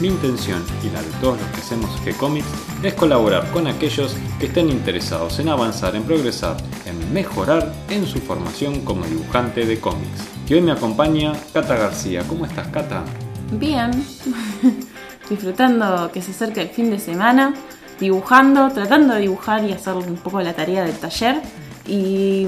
mi intención y la de todos los que hacemos G-Comics es colaborar con aquellos que estén interesados en avanzar, en progresar, en mejorar en su formación como dibujante de cómics. Y hoy me acompaña Cata García. ¿Cómo estás, Cata? Bien, disfrutando que se acerca el fin de semana, dibujando, tratando de dibujar y hacer un poco la tarea del taller. Y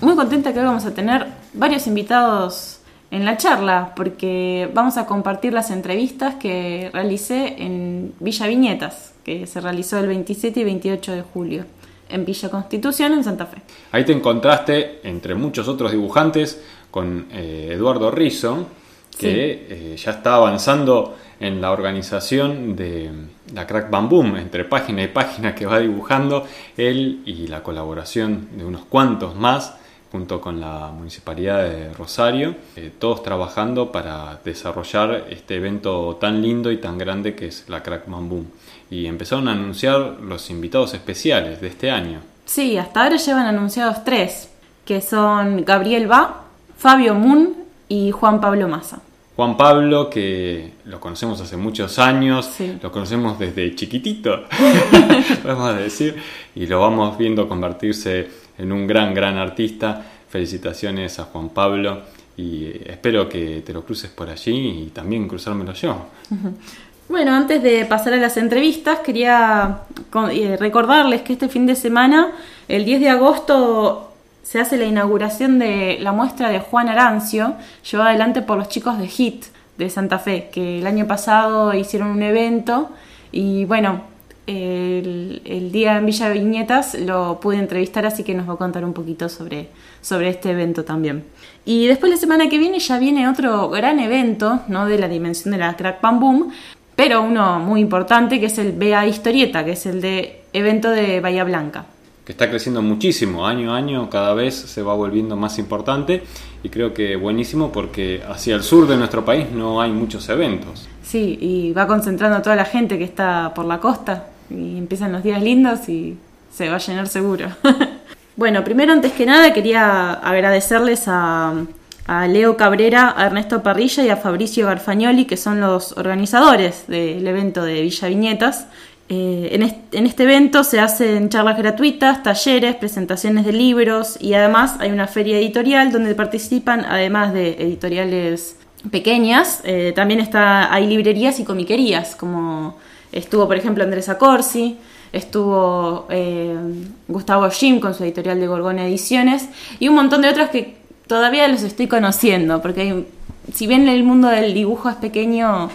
muy contenta que hoy vamos a tener varios invitados en la charla, porque vamos a compartir las entrevistas que realicé en Villa Viñetas, que se realizó el 27 y 28 de julio en Villa Constitución, en Santa Fe. Ahí te encontraste, entre muchos otros dibujantes, con eh, Eduardo Rizzo, que eh, ya está avanzando en la organización de la Crack Bam Boom, entre página y página que va dibujando él y la colaboración de unos cuantos más junto con la Municipalidad de Rosario, eh, todos trabajando para desarrollar este evento tan lindo y tan grande que es la Crack Boom. Y empezaron a anunciar los invitados especiales de este año. Sí, hasta ahora llevan anunciados tres, que son Gabriel Va, Fabio Moon y Juan Pablo Massa. Juan Pablo, que lo conocemos hace muchos años, lo conocemos desde chiquitito, podemos decir, y lo vamos viendo convertirse en un gran, gran artista. Felicitaciones a Juan Pablo y espero que te lo cruces por allí y también cruzármelo yo. Bueno, antes de pasar a las entrevistas, quería eh, recordarles que este fin de semana, el 10 de agosto, se hace la inauguración de la muestra de Juan Arancio, llevada adelante por los chicos de HIT de Santa Fe, que el año pasado hicieron un evento y bueno, el, día en Villa Viñetas lo pude entrevistar, así que nos va a contar un poquito sobre, sobre este evento también. Y después la semana que viene ya viene otro gran evento, no de la dimensión de la Crack Bam Boom, pero uno muy importante que es el BA Historieta, que es el de evento de Bahía Blanca. Que está creciendo muchísimo, año a año, cada vez se va volviendo más importante y creo que buenísimo porque hacia el sur de nuestro país no hay muchos eventos. Sí, y va concentrando a toda la gente que está por la costa y empiezan los días lindos y se va a llenar seguro. bueno, primero antes que nada quería agradecerles a, Leo Cabrera, a Ernesto Parrilla y a Fabricio Garfagnoli, que son los organizadores del evento de Villa Viñetas. Eh, en, este, evento se hacen charlas gratuitas, talleres, presentaciones de libros y además hay una feria editorial donde participan, además de editoriales pequeñas, eh, también está, hay librerías y comiquerías como Estuvo, por ejemplo, Andrés Acorsi, estuvo eh, Gustavo Jim con su editorial de Gorgona Ediciones y un montón de otros que todavía los estoy conociendo, porque si bien el mundo del dibujo es pequeño,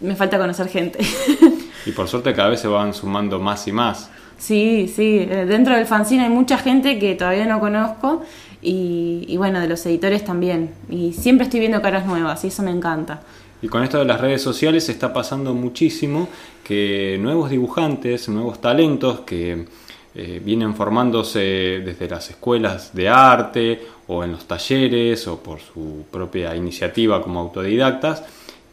me falta conocer gente. Y por suerte cada vez se van sumando más y más. Sí, sí, eh, dentro del fanzine hay mucha gente que todavía no conozco y, y bueno, de los editores también. Y siempre estoy viendo caras nuevas y eso me encanta. Y con esto de las redes sociales está pasando muchísimo que nuevos dibujantes, nuevos talentos que eh, vienen formándose desde las escuelas de arte o en los talleres o por su propia iniciativa como autodidactas,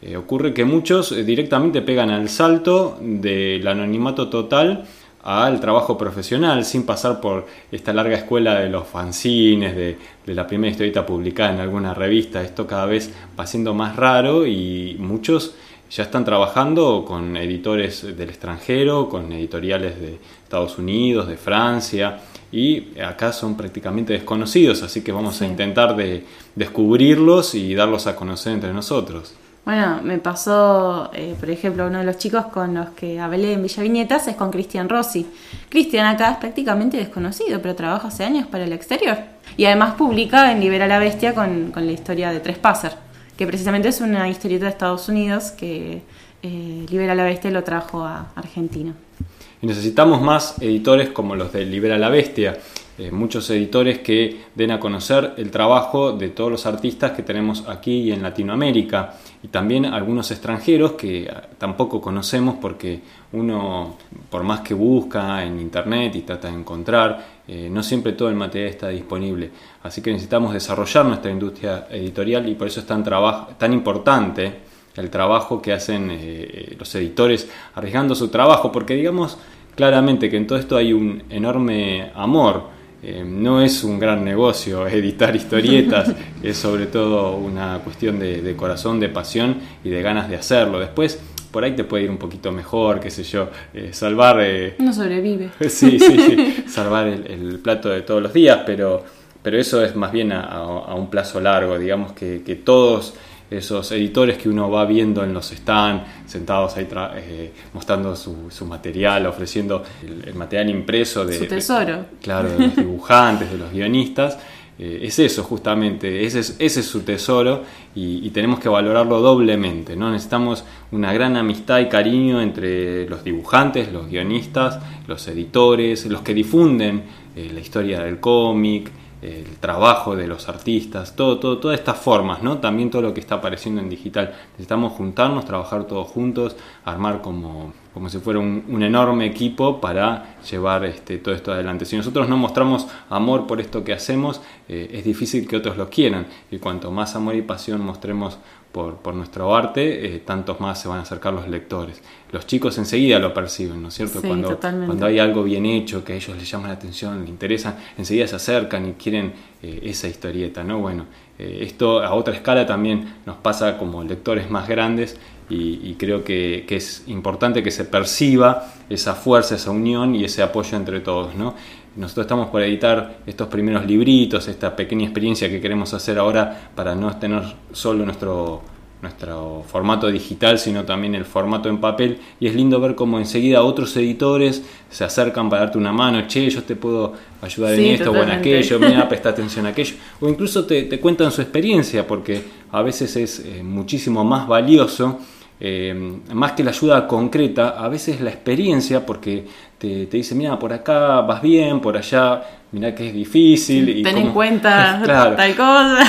eh, ocurre que muchos eh, directamente pegan al salto del anonimato total al trabajo profesional sin pasar por esta larga escuela de los fanzines, de, la primera historieta publicada en alguna revista. Esto cada vez va siendo más raro y muchos ya están trabajando con editores del extranjero, con editoriales de Estados Unidos, de Francia y acá son prácticamente desconocidos, así que vamos a intentar de descubrirlos y darlos a conocer entre nosotros. Bueno, me pasó, eh, por ejemplo, uno de los chicos con los que hablé en Villa Viñetas es con Cristian Rossi. Cristian acá es prácticamente desconocido, pero trabaja hace años para el exterior. Y además publica en Libera la Bestia con, la historia de Trespasser, que precisamente es una historieta de Estados Unidos que eh, Libera la Bestia lo trajo a Argentina. Y necesitamos más editores como los de Libera la Bestia. Eh, muchos editores que den a conocer el trabajo de todos los artistas que tenemos aquí y en Latinoamérica. Y también algunos extranjeros que ah, tampoco conocemos porque uno por más que busca en internet y trata de encontrar eh, no siempre todo el material está disponible. Así que necesitamos desarrollar nuestra industria editorial y por eso es tan, tan importante el trabajo que hacen eh, los editores arriesgando su trabajo porque digamos claramente que en todo esto hay un enorme amor eh, no es un gran negocio editar historietas, es sobre todo una cuestión de, corazón, de pasión y de ganas de hacerlo. Después, por ahí te puede ir un poquito mejor, qué sé yo, eh, salvar... Eh, no sobrevive. Sí, sí, sí, salvar el, plato de todos los días, pero, pero eso es más bien a, un plazo largo, digamos que, que todos esos editores que uno va viendo en los stands, sentados ahí eh, mostrando su, material, ofreciendo el, material impreso de, su tesoro. claro, de los dibujantes, de los guionistas. Eh, es eso justamente, ese es, ese es su tesoro y, tenemos que valorarlo doblemente. ¿no? Necesitamos una gran amistad y cariño entre los dibujantes, los guionistas, los editores, los que difunden eh, la historia del cómic, el trabajo de los artistas, todo, todo, todas estas formas, ¿no? También todo lo que está apareciendo en digital. Necesitamos juntarnos, trabajar todos juntos, armar como, como si fuera un, enorme equipo para llevar este, todo esto adelante. Si nosotros no mostramos amor por esto que hacemos, eh, es difícil que otros lo quieran. Y cuanto más amor y pasión mostremos por, por nuestro arte, eh, tantos más se van a acercar los lectores. Los chicos enseguida lo perciben, ¿no es cierto? cuando, cuando hay algo bien hecho que a ellos les llama la atención, les interesa, enseguida se acercan y quieren eh, esa historieta, ¿no? Bueno, eh, esto a otra escala también nos pasa como lectores más grandes y, creo que, que, es importante que se perciba esa fuerza, esa unión y ese apoyo entre todos, ¿no? Nosotros estamos por editar estos primeros libritos, esta pequeña experiencia que queremos hacer ahora para no tener solo nuestro, nuestro formato digital, sino también el formato en papel. Y es lindo ver cómo enseguida otros editores se acercan para darte una mano, che, yo te puedo ayudar en esto o en aquello, mira, presta atención a aquello. O incluso te, te cuentan su experiencia, porque a veces es eh, muchísimo más valioso eh, más que la ayuda concreta, a veces la experiencia, porque te, te dice, mira, por acá vas bien, por allá, mira que es difícil. y ten en cuenta tal cosa.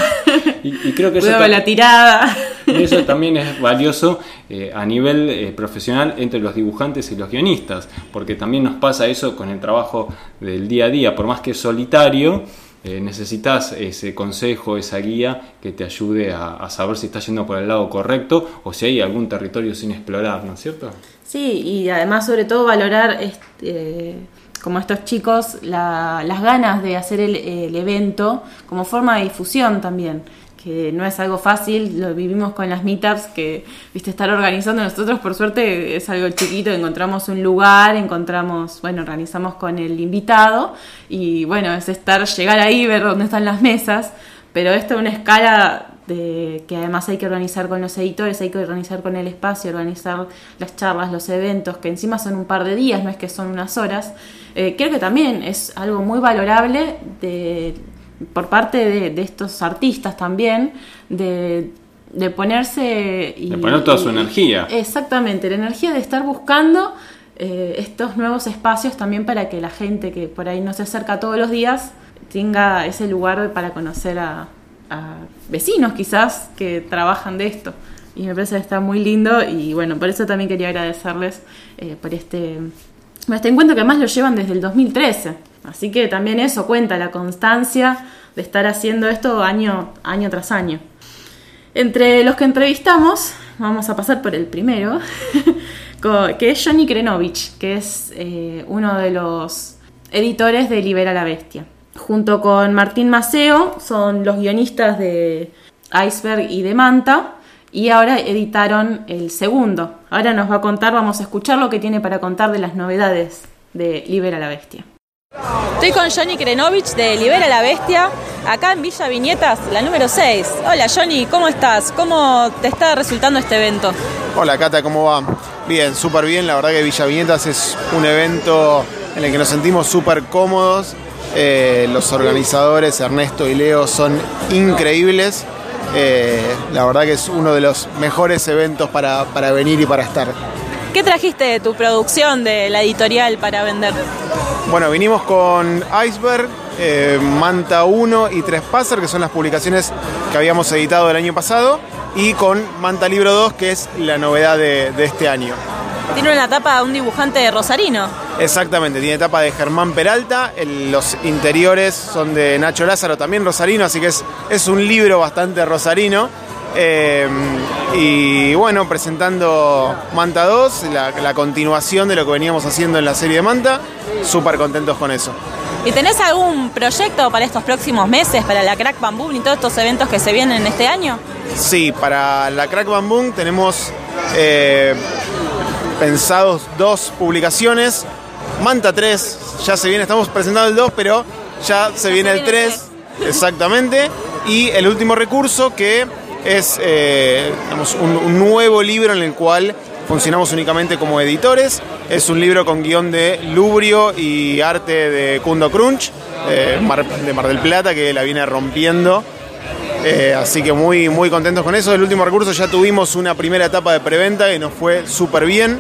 Y, creo que eso, la tirada. Y eso también es valioso eh, a nivel eh, profesional entre los dibujantes y los guionistas, porque también nos pasa eso con el trabajo del día a día, por más que es solitario eh, necesitas ese consejo, esa guía que te ayude a, saber si estás yendo por el lado correcto o si hay algún territorio sin explorar, ¿no es cierto? Sí, y además sobre todo valorar este, como estos chicos las ganas de hacer el evento como forma de difusión también que no es algo fácil, lo vivimos con las meetups que, viste, estar organizando nosotros por suerte es algo chiquito, encontramos un lugar, encontramos, bueno, organizamos con el invitado y bueno, es estar, llegar ahí, ver dónde están las mesas, pero esto es una escala de, que además hay que organizar con los editores, hay que organizar con el espacio, organizar las charlas, los eventos, que encima son un par de días, no es que son unas horas. Eh, creo que también es algo muy valorable de por parte de, estos artistas también, de, ponerse... Y, de poner toda su energía. Exactamente, la energía de estar buscando eh, estos nuevos espacios también para que la gente que por ahí no se acerca todos los días tenga ese lugar para conocer a, vecinos quizás que trabajan de esto. Y me parece que está muy lindo y bueno, por eso también quería agradecerles eh, por este, este encuentro que además lo llevan desde el 2013. Así que también eso cuenta, la constancia de estar haciendo esto año, año tras año. Entre los que entrevistamos, vamos a pasar por el primero, que es Johnny Krenovich, que es eh, uno de los editores de Libera la Bestia. Junto con Martín Maceo, son los guionistas de Iceberg y de Manta, y ahora editaron el segundo. Ahora nos va a contar, vamos a escuchar lo que tiene para contar de las novedades de Libera la Bestia. Estoy con Johnny Krenovich de Libera la Bestia, acá en Villa Viñetas, la número 6. Hola Johnny, ¿cómo estás? ¿Cómo te está resultando este evento? Hola Cata, ¿cómo va? Bien, súper bien. La verdad que Villa Viñetas es un evento en el que nos sentimos súper cómodos. Eh, los organizadores, Ernesto y Leo, son increíbles. Eh, la verdad que es uno de los mejores eventos para, para venir y para estar. ¿Qué trajiste de tu producción de la editorial para vender? Bueno, vinimos con Iceberg, eh, Manta 1 y Trespasser, que son las publicaciones que habíamos editado el año pasado, y con Manta Libro 2, que es la novedad de, de este año. Tiene una tapa de un dibujante rosarino. Exactamente, tiene tapa de Germán Peralta, el- los interiores son de Nacho Lázaro, también rosarino, así que es, es un libro bastante rosarino. Eh, y bueno, presentando Manta 2, la, la continuación de lo que veníamos haciendo en la serie de Manta, súper contentos con eso. ¿Y tenés algún proyecto para estos próximos meses, para la Crack Bamboo y todos estos eventos que se vienen este año? Sí, para la Crack Bam Boom tenemos eh, pensados dos publicaciones. Manta 3, ya se viene, estamos presentando el 2, pero ya se viene el 3, exactamente. Y el último recurso que es eh, digamos, un, un nuevo libro en el cual funcionamos únicamente como editores. Es un libro con guion de Lubrio y arte de Kundo Crunch, eh, Mar- de Mar del Plata, que la viene rompiendo. Eh, así que muy, muy contentos con eso. El último recurso ya tuvimos una primera etapa de preventa y nos fue súper bien.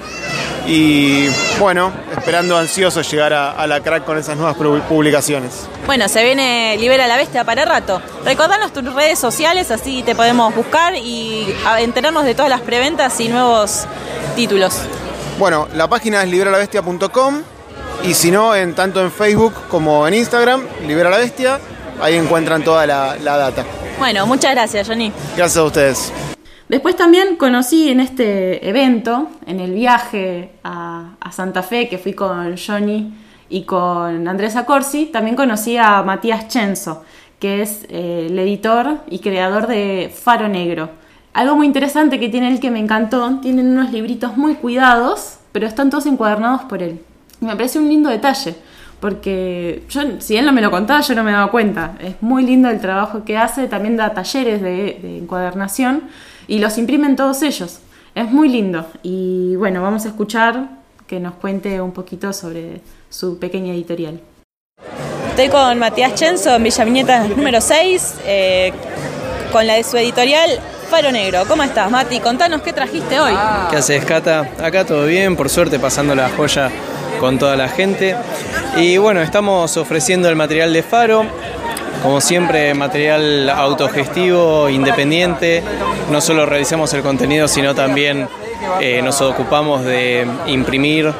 Y bueno, esperando ansioso llegar a, a la crack con esas nuevas pu- publicaciones. Bueno, se viene Libera la Bestia para rato. Recordanos tus redes sociales, así te podemos buscar y enterarnos de todas las preventas y nuevos títulos. Bueno, la página es liberalabestia.com y si no, en, tanto en Facebook como en Instagram, Libera la Bestia, ahí encuentran toda la, la data. Bueno, muchas gracias, Johnny. Gracias a ustedes. Después también conocí en este evento, en el viaje a, a Santa Fe, que fui con Johnny y con Andrés Acorsi, también conocí a Matías Chenzo, que es eh, el editor y creador de Faro Negro. Algo muy interesante que tiene él que me encantó, tienen unos libritos muy cuidados, pero están todos encuadernados por él. Me parece un lindo detalle, porque yo, si él no me lo contaba, yo no me daba cuenta. Es muy lindo el trabajo que hace, también da talleres de, de encuadernación y los imprimen todos ellos. Es muy lindo. Y bueno, vamos a escuchar que nos cuente un poquito sobre su pequeña editorial. Estoy con Matías Chenzo en Villa Viñeta número 6, eh, con la de su editorial Faro Negro. ¿Cómo estás, Mati? Contanos qué trajiste hoy. ¿Qué haces, Cata? Acá todo bien, por suerte pasando la joya con toda la gente. Y bueno, estamos ofreciendo el material de Faro, como siempre, material autogestivo, independiente. No solo realizamos el contenido, sino también eh, nos ocupamos de imprimir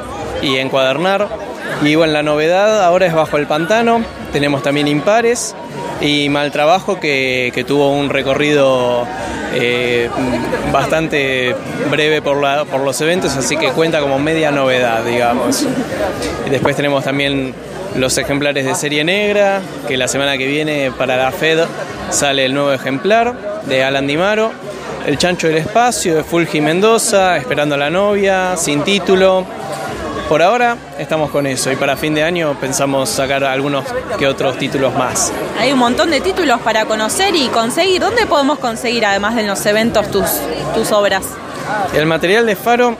y encuadernar. Y bueno, la novedad ahora es Bajo el Pantano, tenemos también impares y Mal Trabajo que, que tuvo un recorrido eh, bastante breve por, la- por los eventos, así que cuenta como media novedad, digamos. Después tenemos también los ejemplares de serie negra, que la semana que viene para la FED sale el nuevo ejemplar de Alan Dimaro. El Chancho del Espacio de Fulgi Mendoza, Esperando a la novia, sin título. Por ahora estamos con eso y para fin de año pensamos sacar algunos que otros títulos más. Hay un montón de títulos para conocer y conseguir. ¿Dónde podemos conseguir, además de los eventos, tus, tus obras? El material de Faro,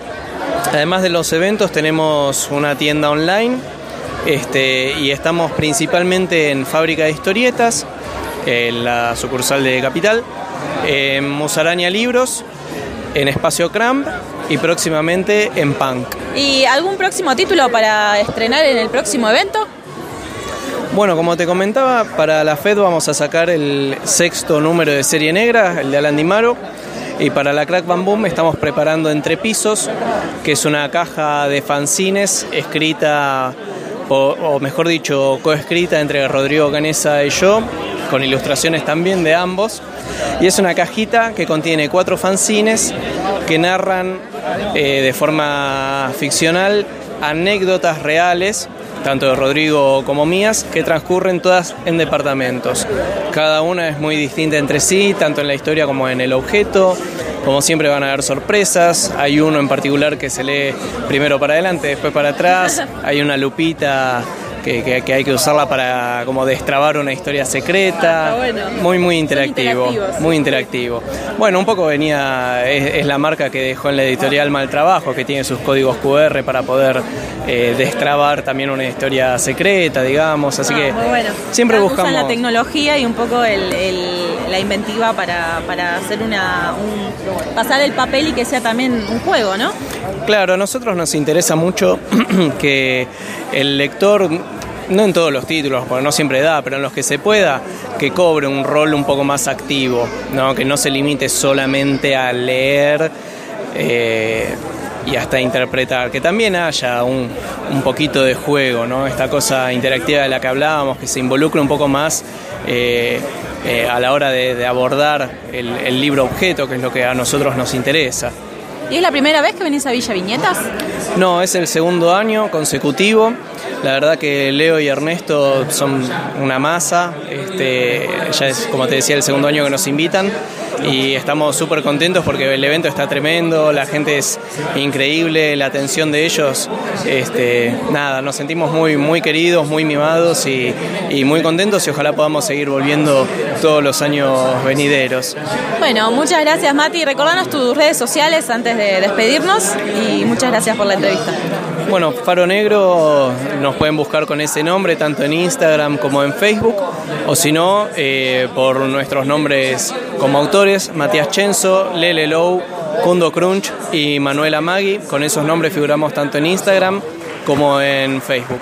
además de los eventos, tenemos una tienda online este, y estamos principalmente en Fábrica de Historietas, en la sucursal de Capital, en Musaraña Libros, en Espacio Cramp y próximamente en Punk. ¿Y algún próximo título para estrenar en el próximo evento? Bueno, como te comentaba, para la FED vamos a sacar el sexto número de serie negra, el de Alan Dimaro. Y para la Crack Bam Boom estamos preparando Entre Pisos, que es una caja de fanzines escrita, o, o mejor dicho, coescrita entre Rodrigo Canesa y yo, con ilustraciones también de ambos. Y es una cajita que contiene cuatro fanzines que narran eh, de forma ficcional anécdotas reales tanto de Rodrigo como mías, que transcurren todas en departamentos. Cada una es muy distinta entre sí, tanto en la historia como en el objeto. Como siempre van a haber sorpresas. Hay uno en particular que se lee primero para adelante, después para atrás. Hay una lupita que, que- que hay que usarla para como destrabar una historia secreta. Ah, bueno. Muy, muy interactivo. Muy interactivo. Bueno, un poco venía, es, es la marca que dejó en la editorial Mal Trabajo, que tiene sus códigos QR para poder eh, destrabar también una historia secreta, digamos. Así que Ah, muy bueno. siempre Usan buscamos. la tecnología y un poco el- el- la inventiva para, para hacer una. un- pasar el papel y que sea también un juego, ¿no? Claro, a nosotros nos interesa mucho que el lector no en todos los títulos, porque no siempre da, pero en los que se pueda, que cobre un rol un poco más activo, ¿no? que no se limite solamente a leer eh, y hasta interpretar, que también haya un, un, poquito de juego, ¿no? esta cosa interactiva de la que hablábamos, que se involucre un poco más. Eh, eh, a la hora de, de abordar el, el libro objeto, que es lo que a nosotros nos interesa. ¿Y es la primera vez que venís a Villa Viñetas? No, es el segundo año consecutivo. La verdad que Leo y Ernesto son una masa. Este, ya es, como te decía, el segundo año que nos invitan y estamos súper contentos porque el evento está tremendo, la gente es increíble, la atención de ellos, este, nada, nos sentimos muy, muy queridos, muy mimados y, y muy contentos y ojalá podamos seguir volviendo todos los años venideros. Bueno, muchas gracias Mati, recordanos tus redes sociales antes de despedirnos y muchas gracias por la entrevista. Bueno, Faro Negro nos pueden buscar con ese nombre tanto en Instagram como en Facebook o si no eh, por nuestros nombres como autores, Matías Chenzo, Lele Low, Kundo Crunch y Manuela Magui. Con esos nombres figuramos tanto en Instagram como en Facebook.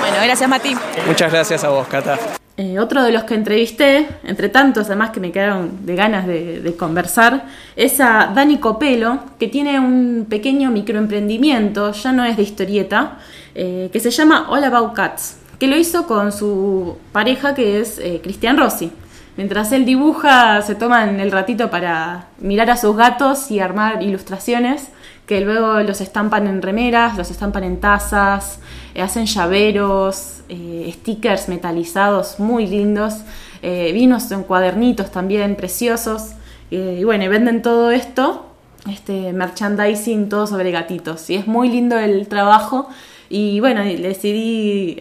Bueno, gracias Mati. Muchas gracias a vos, Cata. Eh, otro de los que entrevisté, entre tantos además que me quedaron de ganas de, conversar, es a Dani Copelo, que tiene un pequeño microemprendimiento, ya no es de historieta, eh, que se llama All About Cats, que lo hizo con su pareja que es eh, Cristian Rossi. Mientras él dibuja, se toman el ratito para mirar a sus gatos y armar ilustraciones que luego los estampan en remeras, los estampan en tazas, hacen llaveros, eh, stickers metalizados muy lindos, eh, vinos en cuadernitos también preciosos. y bueno, venden todo esto, este merchandising, todo sobre gatitos. Y es muy lindo el trabajo. Y bueno, decidí,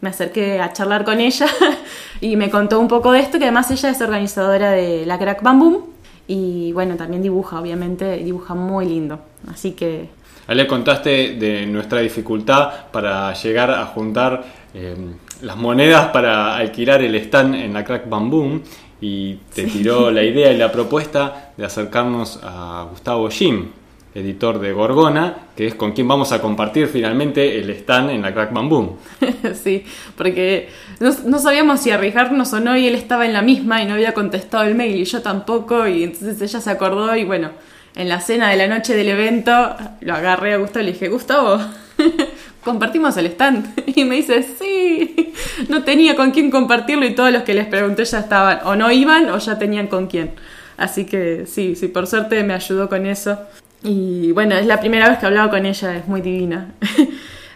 me acerqué a charlar con ella y me contó un poco de esto, que además ella es organizadora de la Crack Bam Boom. Y bueno, también dibuja, obviamente, dibuja muy lindo. Así que... Ahí le contaste de nuestra dificultad para llegar a juntar eh, las monedas para alquilar el stand en la Crack Bamboo y te sí. tiró la idea y la propuesta de acercarnos a Gustavo Jim, editor de Gorgona, que es con quien vamos a compartir finalmente el stand en la Crack Bamboo. sí, porque no, no, sabíamos si arriesgarnos o no y él estaba en la misma y no había contestado el mail y yo tampoco y entonces ella se acordó y bueno, en la cena de la noche del evento lo agarré a Gustavo y le dije, Gustavo, compartimos el stand. Y me dice, sí, no tenía con quién compartirlo y todos los que les pregunté ya estaban, o no iban o ya tenían con quién. Así que sí, sí, por suerte me ayudó con eso. Y bueno, es la primera vez que hablaba con ella, es muy divina.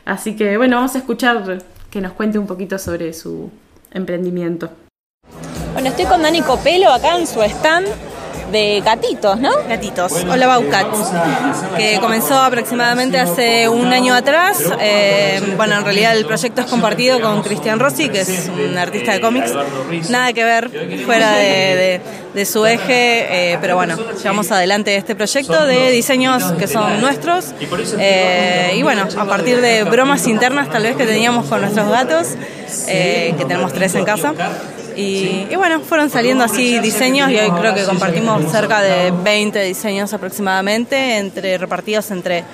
Así que bueno, vamos a escuchar que nos cuente un poquito sobre su emprendimiento. Bueno, estoy con Dani Copelo acá en su stand de gatitos, ¿no? Gatitos, Hola About Cats, que comenzó aproximadamente hace un año atrás. Eh, bueno, en realidad el proyecto es compartido con Cristian Rossi, que es un artista de cómics. Nada que ver fuera de su eje, eh, pero bueno, llevamos adelante este proyecto de diseños que son nuestros. Eh, y bueno, a partir de bromas internas tal vez que teníamos con nuestros gatos, que tenemos tres en casa. Y, y, bueno, fueron saliendo así diseños y hoy creo que compartimos cerca de 20 diseños aproximadamente, entre repartidos entre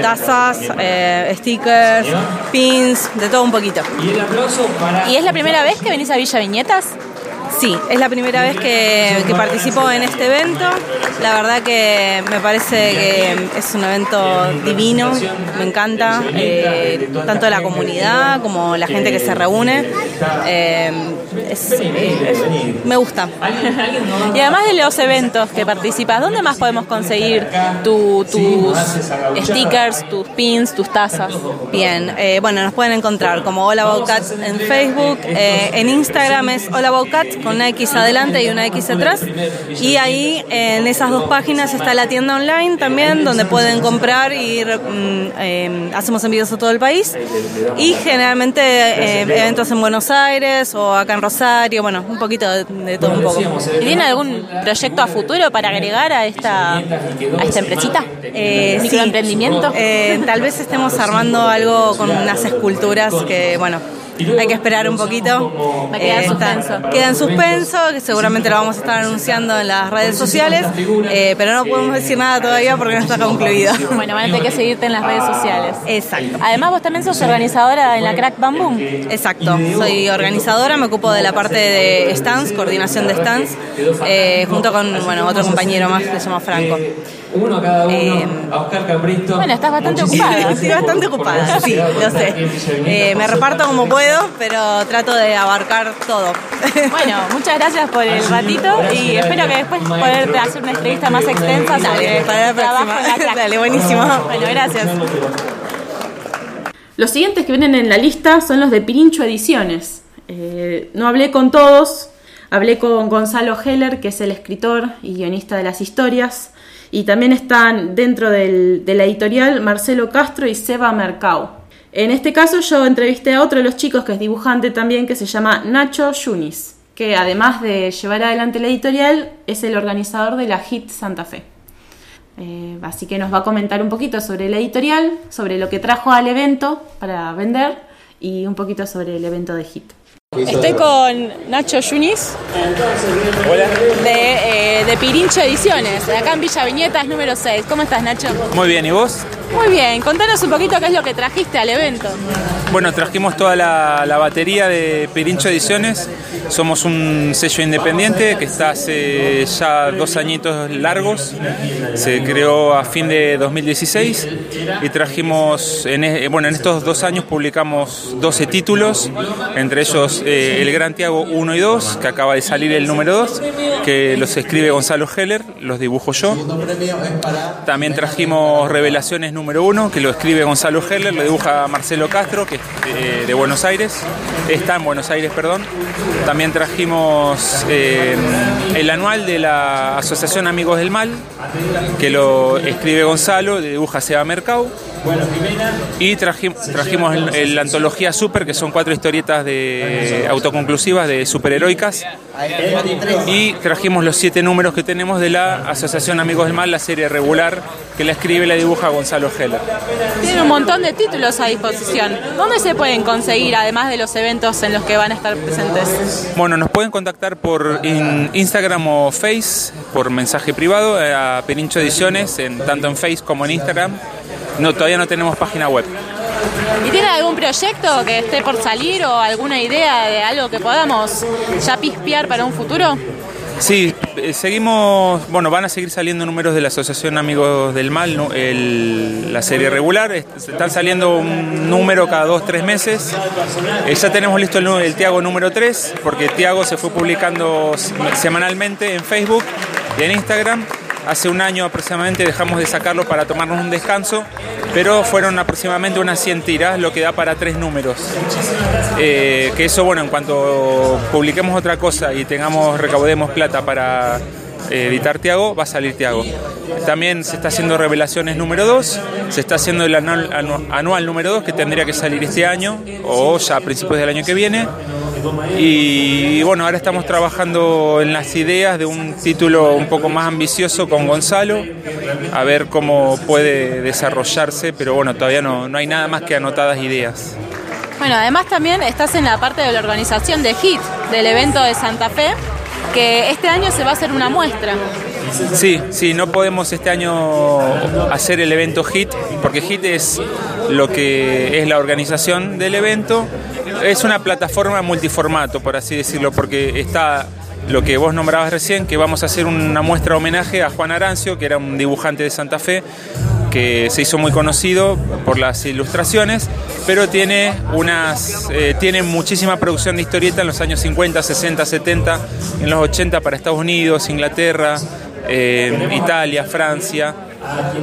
tazas, eh, stickers, pins, de todo un poquito. ¿Y es la primera vez que venís a Villa Viñetas? Sí, es la primera vez que, participo en este evento. La verdad que me parece que es un evento divino, me encanta, eh, tanto la comunidad como la gente que se reúne. Eh, me gusta. y además de los eventos que participas, ¿dónde más podemos conseguir tu, tus stickers, tus pins, tus tazas? Bien, eh, bueno, nos pueden encontrar como Hola About Cats en Facebook, en Instagram es Hola About Cats con una X adelante y una X atrás. Y ahí en esas dos páginas está la tienda online también, donde pueden comprar y eh, hacemos envíos a todo el país. Y generalmente eh, eventos en Buenos Aires o acá en Rosario, bueno, un poquito de, de todo un poco. ¿Y tiene algún proyecto a futuro para agregar a esta, a esta empresita? Eh, ¿Microemprendimiento? Sí, tal vez estemos armando algo con unas esculturas que, bueno, hay que esperar un poquito. A Eh, suspenso. está- Queda en suspenso, que seguramente lo vamos a estar anunciando en las redes sociales, eh, pero no podemos decir nada todavía porque no está concluido. Bueno, van a tener que seguirte en las redes sociales. Exacto. Además, vos también sos organizadora en la Crack Bamboo. Exacto, soy organizadora, me ocupo de la parte de stands, coordinación de stands, eh, junto con bueno, otro compañero más que se llama Franco. Uno cada uno. Eh, a Oscar Cabrito. Bueno, estás bastante ocupada. Estoy bastante ocupada, sí, lo sé. Eh, me reparto como puedo, pero trato de abarcar todo. Bueno, muchas gracias por el ratito y espero que después poder hacer una entrevista más extensa sobre Dale, para la próxima. la. Dale, buenísimo. Bueno, gracias. Los siguientes que vienen en la lista son los de Pirincho Ediciones. Eh, no hablé con todos, hablé con Gonzalo Heller, que es el escritor y guionista de las historias, y también están dentro del- de la editorial Marcelo Castro y Seba Mercau. En este caso yo entrevisté a otro de los chicos que es dibujante también, que se llama Nacho Yunis, que además de llevar adelante la editorial, es el organizador de la HIT Santa Fe. Eh, así que nos va a comentar un poquito sobre la editorial, sobre lo que trajo al evento para vender y un poquito sobre el evento de HIT. Estoy con Nacho Yunis de, eh, de Pirincho Ediciones, de acá en Villa Viñetas número 6. ¿Cómo estás, Nacho? Muy bien, ¿y vos? Muy bien, contanos un poquito qué es lo que trajiste al evento. Bueno, trajimos toda la, la batería de Pirincho Ediciones. Somos un sello independiente que está hace ya dos añitos largos. Se creó a fin de 2016 y trajimos, en, e- bueno, en estos dos años publicamos 12 títulos, entre ellos eh, El Gran Tiago 1 y 2, que acaba de salir el número 2, que los escribe Gonzalo Heller, los dibujo yo. También trajimos Revelaciones número 1, que lo escribe Gonzalo Heller, lo dibuja Marcelo Castro, que es eh, de Buenos Aires, está en Buenos Aires, perdón. También trajimos eh, el anual de la Asociación Amigos del Mal, que lo escribe Gonzalo, dibuja Seba Mercau. Y traji- trajimos el- la antología Super, que son cuatro historietas de autoconclusivas de superheroicas. Y trajimos los siete números que tenemos de la Asociación Amigos del Mal, la serie regular, que la escribe y la dibuja Gonzalo Heller. Tienen un montón de títulos a disposición. ¿Dónde se pueden conseguir, además de los eventos en los que van a estar presentes? Bueno, nos pueden contactar por in- Instagram o Face, por mensaje privado, eh, a Pirincho Ediciones, en, tanto en Face como en Instagram. No, todavía no tenemos página web. ¿Y tienen algún proyecto que esté por salir o alguna idea de algo que podamos ya pispear para un futuro? Sí, eh, seguimos, bueno, van a seguir saliendo números de la Asociación Amigos del Mal, ¿no? La serie regular, est- están saliendo un número cada dos, tres meses. Eh, ya tenemos listo el, el Tiago número 3, porque Tiago se fue publicando semanalmente en Facebook y en Instagram. Hace un año aproximadamente dejamos de sacarlo para tomarnos un descanso, pero fueron aproximadamente unas 100 tiras, lo que da para tres números. Eh, que eso, bueno, en cuanto publiquemos otra cosa y tengamos, recaudemos plata para eh, editar Tiago, va a salir Tiago. También se está haciendo Revelaciones número 2, se está haciendo el anual, anu- anual número 2 que tendría que salir este año o ya a principios del año que viene. Y bueno, ahora estamos trabajando en las ideas de un título un poco más ambicioso con Gonzalo, a ver cómo puede desarrollarse, pero bueno, todavía no, no hay nada más que anotadas ideas. Bueno, además también estás en la parte de la organización de HIT, del evento de Santa Fe, que este año se va a hacer una muestra. Sí, sí, no podemos este año hacer el evento HIT, porque HIT es lo que es la organización del evento. Es una plataforma multiformato, por así decirlo, porque está lo que vos nombrabas recién, que vamos a hacer una muestra homenaje a Juan Arancio, que era un dibujante de Santa Fe, que se hizo muy conocido por las ilustraciones, pero tiene unas eh, tiene muchísima producción de historieta en los años 50, 60, 70, en los 80 para Estados Unidos, Inglaterra, eh, Italia, Francia,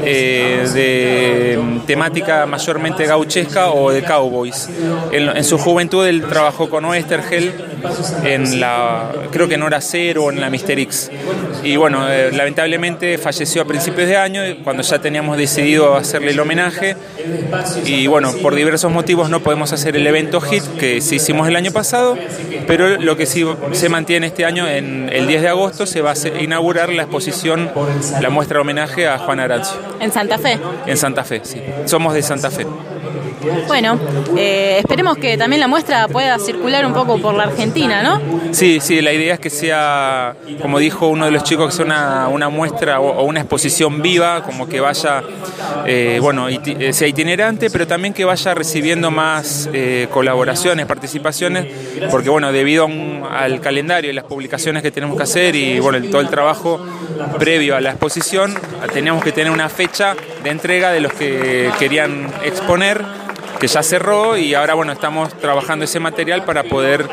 eh, de temática mayormente gauchesca o de cowboys. En, en su juventud él trabajó con Oestergel en la, creo que en Hora Cero o en la Mister X. Y bueno, eh, lamentablemente falleció a principios de año, cuando ya teníamos decidido hacerle el homenaje. Y bueno, por diversos motivos no podemos hacer el evento HIT que sí hicimos el año pasado, pero lo que sí se mantiene este año, en el 10 de agosto, se va a inaugurar la exposición, la muestra de homenaje a Juan En Santa Fe. en Santa Fe, sí. Somos de Santa Fe. Bueno, eh, esperemos que también la muestra pueda circular un poco por la Argentina, ¿no? Sí, sí, la idea es que sea, como dijo uno de los chicos, que sea una, una muestra o, una exposición viva, como que vaya, eh, bueno, eh, sea itinerante, pero también que vaya recibiendo más eh, colaboraciones, participaciones, porque bueno, debido un- al calendario y las publicaciones que tenemos que hacer y bueno, el- todo el trabajo previo a la exposición, teníamos que tener una fecha de entrega de los que querían exponer que ya cerró y ahora bueno estamos trabajando ese material para poder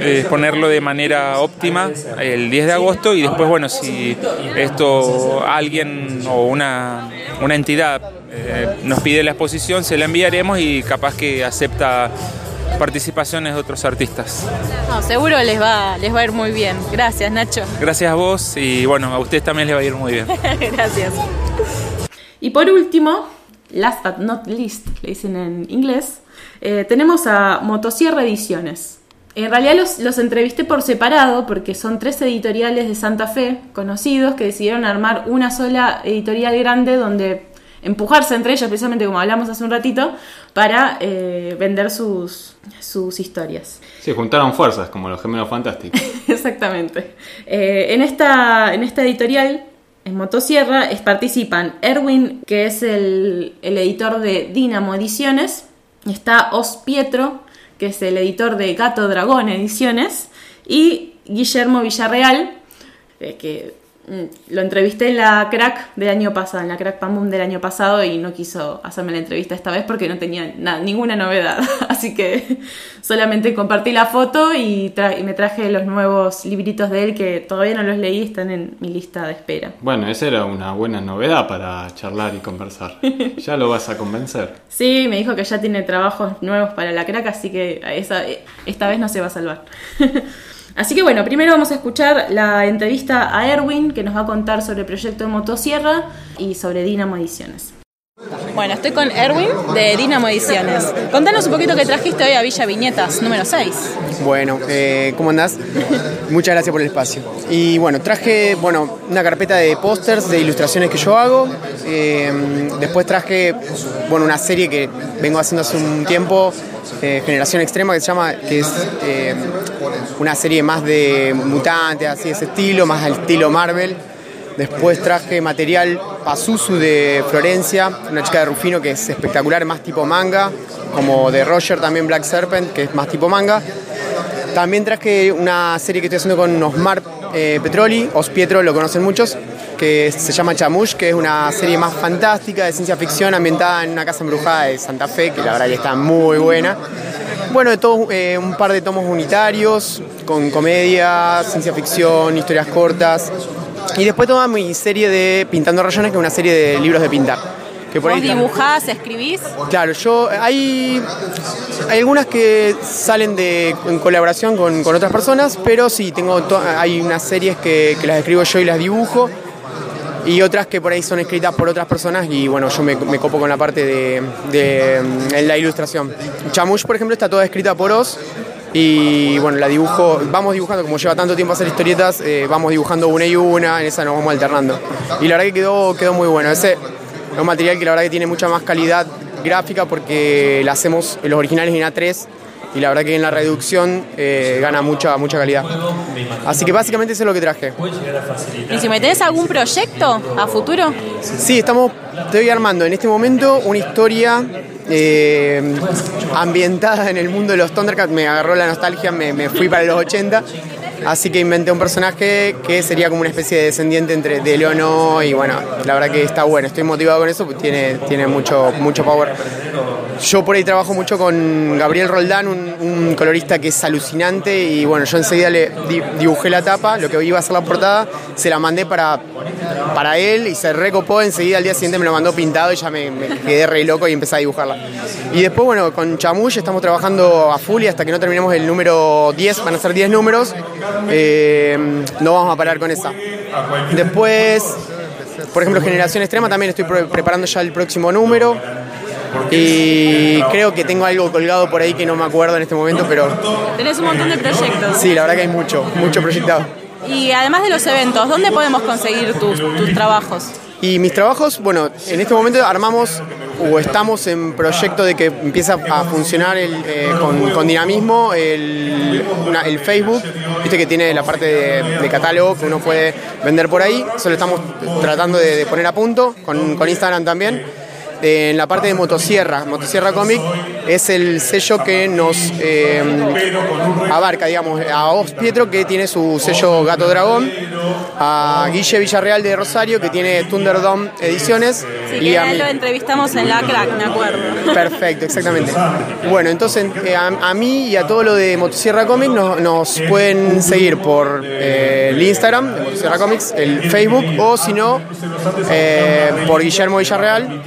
eh, exponerlo de manera óptima el 10 de agosto y después bueno si esto alguien o una, una entidad eh, nos pide la exposición se la enviaremos y capaz que acepta participaciones de otros artistas. No, seguro les va, les va a ir muy bien. Gracias, Nacho. Gracias a vos y bueno, a ustedes también les va a ir muy bien. Gracias. Y por último, last but not least, le dicen en inglés, eh, tenemos a Motosierra Ediciones. En realidad los, los entrevisté por separado porque son tres editoriales de Santa Fe conocidos que decidieron armar una sola editorial grande donde empujarse entre ellos, precisamente como hablamos hace un ratito, para eh, vender sus, sus historias. Sí, juntaron fuerzas, como los gemelos fantásticos. Exactamente. Eh, en, esta, en esta editorial, en Motosierra, es- participan Erwin, que es el, el editor de Dynamo Ediciones, está Os Pietro, que es el editor de Gato Dragón Ediciones, y Guillermo Villarreal, eh, que lo entrevisté en la crack del año pasado, en la crack Pam Boom del año pasado y no quiso hacerme la entrevista esta vez porque no tenía nada, ninguna novedad. Así que solamente compartí la foto y, tra- y me traje los nuevos libritos de él que todavía no los leí, están en mi lista de espera. Bueno, esa era una buena novedad para charlar y conversar. Ya lo vas a convencer. Sí, me dijo que ya tiene trabajos nuevos para la crack, así que esa, esta vez no se va a salvar. así que bueno, primero vamos a escuchar la entrevista a Erwin, que nos va a contar sobre el proyecto de Motosierra y sobre Dynamo Ediciones. Bueno, estoy con Erwin de Dynamo Ediciones. Contanos un poquito qué trajiste hoy a Villa Viñetas, número 6. Bueno, eh, ¿cómo andás? Muchas gracias por el espacio. Y bueno, traje bueno, una carpeta de pósters, de ilustraciones que yo hago. Eh, después traje bueno, una serie que vengo haciendo hace un tiempo, eh, Generación Extrema, que se llama, que es eh, una serie más de mutantes, así de ese estilo, más al estilo Marvel. Después traje material Pazuzu de Florencia, una chica de Rufino que es espectacular, más tipo manga, como de Roger también Black Serpent, que es más tipo manga. También traje una serie que estoy haciendo con Osmar eh, Petroli, Os Pietro lo conocen muchos, que se llama Chamush, que es una serie más fantástica de ciencia ficción ambientada en una casa embrujada de Santa Fe, que la verdad está muy buena. Bueno, de todos eh, un par de tomos unitarios, con comedia, ciencia ficción, historias cortas. Y después toda mi serie de Pintando Rayones, que es una serie de libros de pintar. Que por ¿Vos ahí dibujás, escribís? Claro, yo hay, hay algunas que salen de en colaboración con, con otras personas, pero sí, tengo to- hay unas series que, que las escribo yo y las dibujo, y otras que por ahí son escritas por otras personas y bueno, yo me, me copo con la parte de, de, mm, la ilustración. Chamush, por ejemplo, está toda escrita por Oz. Y bueno, la dibujo, vamos dibujando, como lleva tanto tiempo hacer historietas, eh, vamos dibujando una y una, en esa nos vamos alternando. Y la verdad que quedó, quedó muy bueno. Ese, es un material que la verdad que tiene mucha más calidad gráfica porque la hacemos en los originales en A3 y la verdad que en la reducción eh, gana mucha, mucha calidad. Así que básicamente eso es lo que traje. ¿Y si me tenés algún proyecto a futuro? Sí, estamos, estoy armando en este momento una historia eh, ambientada en el mundo de los Thundercats. Me agarró la nostalgia, me, me fui para los 80. Así que inventé un personaje que sería como una especie de descendiente entre de Leono y bueno, la verdad que está bueno, estoy motivado con eso, pues tiene, tiene mucho, mucho power. Yo por ahí trabajo mucho con Gabriel Roldán, un, colorista que es alucinante y bueno, yo enseguida le di- dibujé la tapa, lo que iba a ser la portada, se la mandé para, para él y se recopó, enseguida al día siguiente me lo mandó pintado y ya me, quedé re loco y empecé a dibujarla. Y después, bueno, con Chamush estamos trabajando a full y hasta que no terminemos el número 10, van a ser 10 números, eh, no vamos a parar con esa. Después, por ejemplo, Generación Extrema también estoy pre- preparando ya el próximo número. Y creo que tengo algo colgado por ahí que no me acuerdo en este momento, pero Tenés un montón de proyectos. sí, la verdad que hay mucho, mucho proyectado. Y además de los eventos, ¿dónde podemos conseguir tus, tus trabajos? Y mis trabajos, bueno, en este momento armamos o estamos en proyecto de que empieza a funcionar el, eh, con, dinamismo el, una- el Facebook, viste que tiene la parte de, catálogo que uno puede vender por ahí. Eso lo estamos tratando de, poner a punto, con Instagram también. En la parte de Motosierra, Motosierra Comic es el sello que nos eh, abarca, digamos, a Os Pietro que tiene su sello Gato Dragón, a Guille Villarreal de Rosario que tiene Thunderdome Ediciones Sí, y que a él mí. lo entrevistamos en la crack, me acuerdo. Perfecto, exactamente. Bueno, entonces eh, a, a mí y a todo lo de Motosierra Comics nos, nos pueden seguir por eh, el Instagram de Motosierra Comics, el Facebook o si no, por Guillermo Villarreal,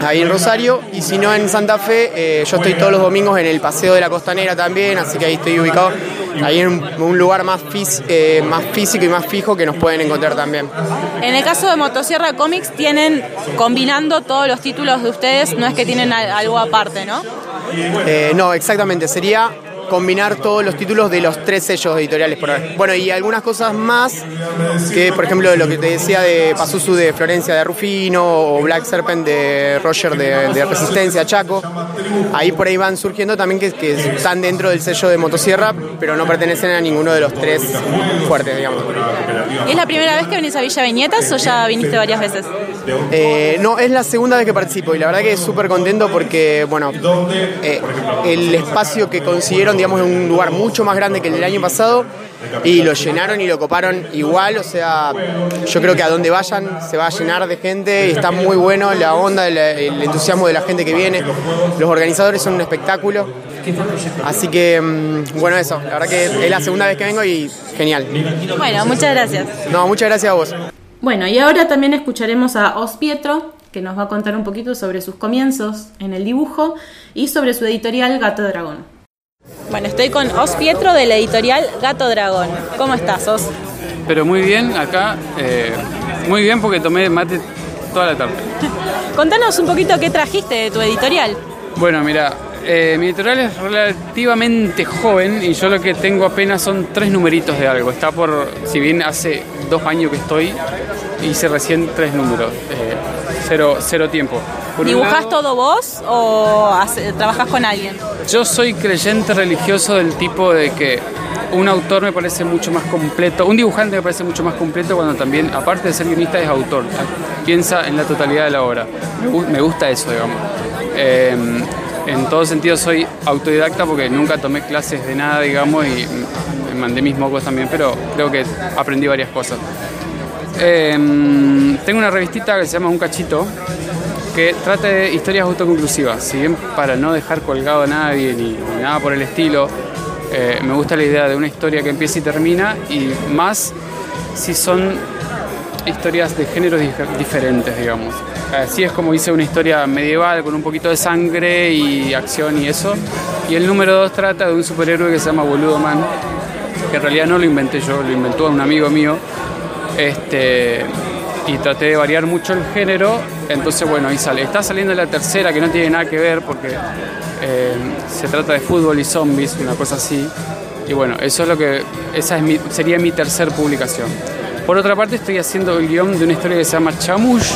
ahí en Rosario. Y si no, en Santa Fe, eh, yo estoy todos los domingos en el Paseo de la Costanera también, así que ahí estoy ubicado, ahí en un, un lugar más, fis- eh, más físico y más fijo que nos pueden encontrar también. En el caso de Motosierra Comics tienen combinando todos los títulos de ustedes, no es que tienen al- algo aparte, ¿no? Eh, no, exactamente, sería combinar todos los títulos de los tres sellos editoriales por ahora. Bueno, y algunas cosas más, que por ejemplo lo que te decía de Pazuzu de Florencia de Rufino o Black Serpent de Roger de, de Resistencia Chaco, ahí por ahí van surgiendo también que, que están dentro del sello de Motosierra, pero no pertenecen a ninguno de los tres fuertes, digamos. ¿Es la primera vez que venís a Villa Viñetas o ya viniste varias veces? Eh, no, es la segunda vez que participo y la verdad que súper contento porque, bueno, eh, el espacio que consiguieron, digamos, es un lugar mucho más grande que el del año pasado y lo llenaron y lo coparon igual, o sea, yo creo que a donde vayan se va a llenar de gente y está muy bueno la onda, el, el entusiasmo de la gente que viene, los organizadores son un espectáculo, así que, mm, bueno, eso, la verdad que es la segunda vez que vengo y genial. Bueno, muchas gracias. No, muchas gracias a vos. Bueno, y ahora también escucharemos a Os Pietro, que nos va a contar un poquito sobre sus comienzos en el dibujo y sobre su editorial Gato Dragón. Bueno, estoy con Os Pietro de la editorial Gato Dragón. ¿Cómo estás, Os? Pero muy bien, acá, eh, muy bien porque tomé mate toda la tarde. Contanos un poquito qué trajiste de tu editorial. Bueno, mira, eh, mi editorial es relativamente joven y yo lo que tengo apenas son tres numeritos de algo. Está por, si bien hace dos años que estoy, hice recién tres números, eh, cero, cero tiempo. Por ¿Dibujás lado, todo vos o hace- trabajás con alguien? Yo soy creyente religioso del tipo de que un autor me parece mucho más completo, un dibujante me parece mucho más completo cuando también, aparte de ser guionista, es autor. Piensa en la totalidad de la obra. Me gusta eso, digamos. Eh, en todo sentido soy autodidacta porque nunca tomé clases de nada, digamos, y me mandé mis mocos también, pero creo que aprendí varias cosas. Eh, tengo una revistita que se llama Un Cachito, que trata de historias autoconclusivas. Si bien para no dejar colgado a nadie ni, nada por el estilo, eh, me gusta la idea de una historia que empieza y termina, y más si son historias de géneros dif- diferentes, digamos. Así es como hice una historia medieval con un poquito de sangre y acción y eso. Y el número 2 trata de un superhéroe que se llama Boludo Man, que en realidad no lo inventé yo, lo inventó un amigo mío. Este, y traté de variar mucho el género, entonces bueno, ahí sale. Está saliendo la tercera que no tiene nada que ver porque eh, se trata de fútbol y zombies, una cosa así. Y bueno, eso es lo que, esa es mi- sería mi tercer publicación. Por otra parte estoy haciendo el guion de una historia que se llama Chamush,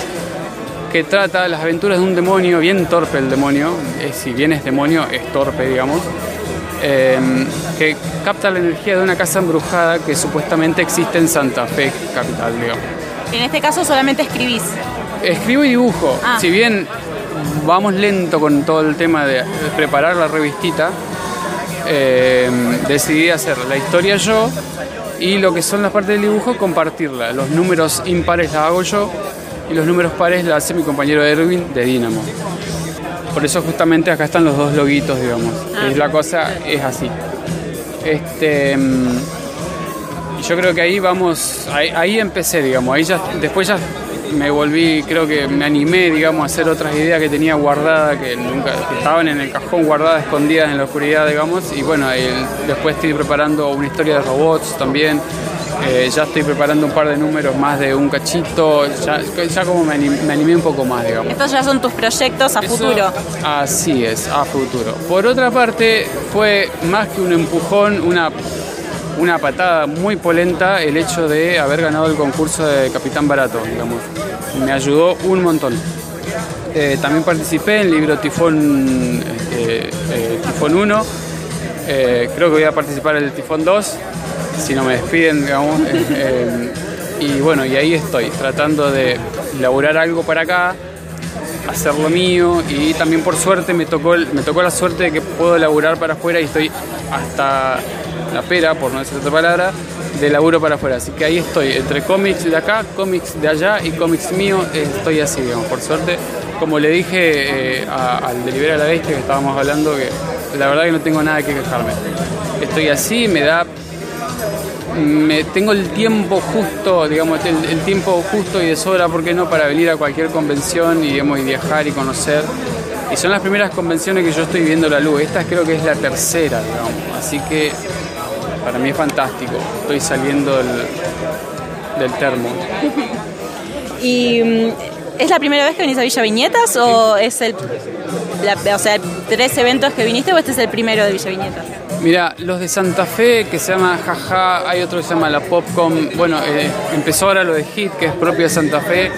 que trata las aventuras de un demonio, bien torpe el demonio, eh, si bien es demonio, es torpe, digamos, eh, que capta la energía de una casa embrujada que supuestamente existe en Santa Fe, capital, digamos. En este caso solamente escribís. Escribo y dibujo. Ah. Si bien vamos lento con todo el tema de preparar la revistita, eh, decidí hacer la historia yo y lo que son las partes del dibujo compartirla. Los números impares la hago yo y los números pares la hace mi compañero Erwin de Dynamo. Por eso justamente acá están los dos loguitos, digamos. Es la cosa es así. Este mm, yo creo que ahí vamos, ahí, ahí empecé, digamos, ahí ya, después ya me volví, creo que me animé, digamos, a hacer otras ideas que tenía guardadas, que nunca, que estaban en el cajón guardadas, escondidas en la oscuridad, digamos, y bueno, el- después estoy preparando una historia de robots también, eh, ya estoy preparando un par de números más de un cachito, ya, ya como me animé, me animé un poco más, digamos. Estos ya son tus proyectos a Eso- futuro. Así es, a futuro. Por otra parte, fue más que un empujón, una, una patada muy polenta el hecho de haber ganado el concurso de Capitán Barato, digamos. Me ayudó un montón. Eh, también participé en el libro Tifón, eh, eh, Tifón 1. Eh, creo que voy a participar en el Tifón 2, si no me despiden, digamos. Eh, eh, y bueno, y ahí estoy, tratando de elaborar algo para acá, hacer lo mío y también por suerte me tocó, me tocó la suerte de que puedo elaborar para afuera y estoy hasta la pera, por no decir otra palabra, de laburo para afuera. Así que ahí estoy, entre cómics de acá, cómics de allá y cómics mío, estoy así, digamos, por suerte. Como le dije eh, a- al de Libera la Bestia que estábamos hablando, que la verdad que no tengo nada que quejarme. Estoy así, me da me tengo el tiempo justo, digamos, el, el tiempo justo y de sobra, ¿por qué no?, para venir a cualquier convención y, digamos, y viajar y conocer. Y son las primeras convenciones que yo estoy viendo la luz. Esta creo que es la tercera, digamos. Así que para mí es fantástico. Estoy saliendo del, del termo. ¿Y mm, es la primera vez que venís a Villa Viñetas o es el, la- o sea, tres eventos que viniste o este es el primero de Villa Viñetas? Mira, los de Santa Fe, que se llama Jaja, hay otro que se llama La Popcom. Bueno, eh, empezó ahora lo de Hit, que es propio de Santa Fe.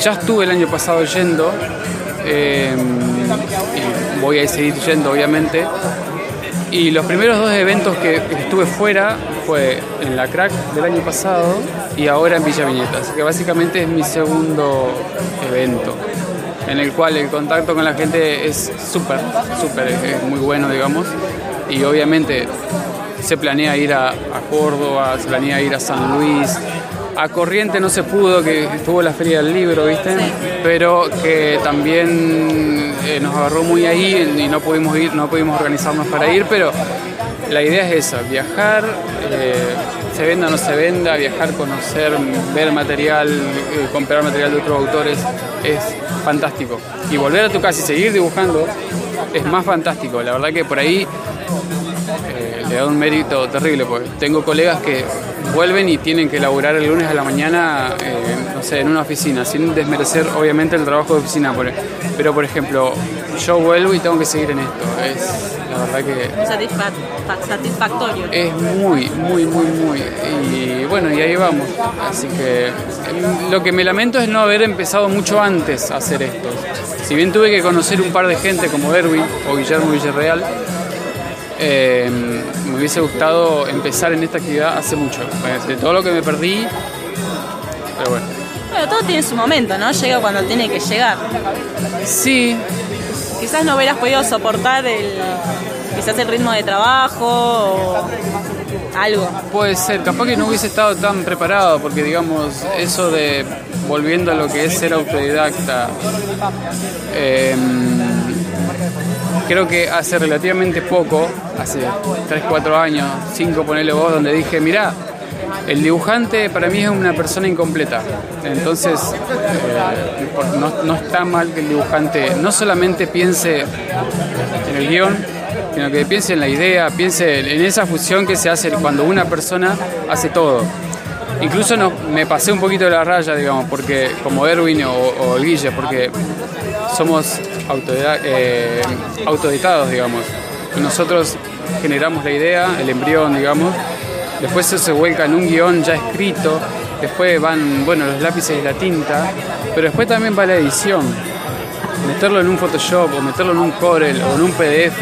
Ya estuve el año pasado yendo. eh, y voy a seguir yendo, obviamente. Y los primeros dos eventos que estuve fuera fue en la Crack del año pasado y ahora en Villa Viñeta. Así que básicamente es mi segundo evento en el cual el contacto con la gente es súper, súper, es muy bueno, digamos. Y obviamente se planea ir a, a Córdoba, se planea ir a San Luis. A Corriente no se pudo, que estuvo la Feria del Libro, ¿viste? Pero que también eh, nos agarró muy ahí y no pudimos ir, no pudimos organizarnos para ir, pero la idea es esa, viajar, eh, se venda o no se venda, viajar, conocer, ver material, eh, comprar material de otros autores, es fantástico. Y volver a tu casa y seguir dibujando es más fantástico. La verdad que por ahí eh, le da un mérito terrible, porque tengo colegas que vuelven y tienen que laburar el lunes a la mañana, eh, no sé, en una oficina, sin desmerecer obviamente el trabajo de oficina. por- Pero por ejemplo, yo vuelvo y tengo que seguir en esto. Es la verdad que satisfa- satisfactorio. es muy, muy, muy, muy. Y bueno, y ahí vamos. Así que em, lo que me lamento es no haber empezado mucho antes a hacer esto. Si bien tuve que conocer un par de gente como Erwin o Guillermo Villarreal, eh, me hubiese gustado empezar en esta actividad hace mucho. De todo lo que me perdí, pero bueno. Bueno, todo tiene su momento, ¿no? Llega cuando tiene que llegar. Sí. Quizás no hubieras podido soportar el, quizás el ritmo de trabajo o algo. Puede ser, capaz que no hubiese estado tan preparado, porque digamos, eso de volviendo a lo que es ser autodidacta, eh, creo que hace relativamente poco, hace 3, 4 años, 5 ponele vos, donde dije, mirá, el dibujante para mí es una persona incompleta. Entonces, eh, no, no está mal que el dibujante no solamente piense en el guion, sino que piense en la idea, piense en esa fusión que se hace cuando una persona hace todo. Incluso no, me pasé un poquito de la raya, digamos, porque como Erwin o, Guille, porque somos eh, autoeditados, digamos. Nosotros generamos la idea, el embrión, digamos. Después eso se vuelca en un guion ya escrito. Después van, bueno, los lápices y la tinta. Pero después también va la edición. Meterlo en un Photoshop o meterlo en un Corel o en un PDF.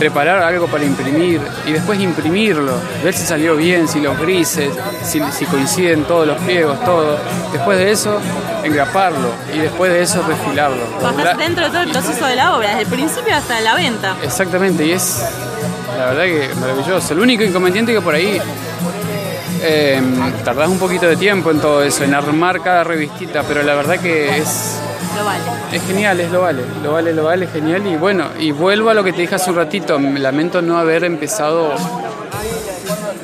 Preparar algo para imprimir y después imprimirlo. Ver si salió bien, si los grises, si, si coinciden todos los pliegos, todo. Después de eso, engraparlo y después de eso refilarlo. Estás dentro de todo el proceso de la obra, desde el principio hasta la venta. Exactamente, y es la verdad que maravilloso. El único inconveniente que por ahí eh, tardás un poquito de tiempo en todo eso, en armar cada revistita, pero la verdad que es, Lo vale. es genial, es lo vale, lo vale, lo vale, genial. Y bueno, y vuelvo a lo que te dije hace un ratito, me lamento no haber empezado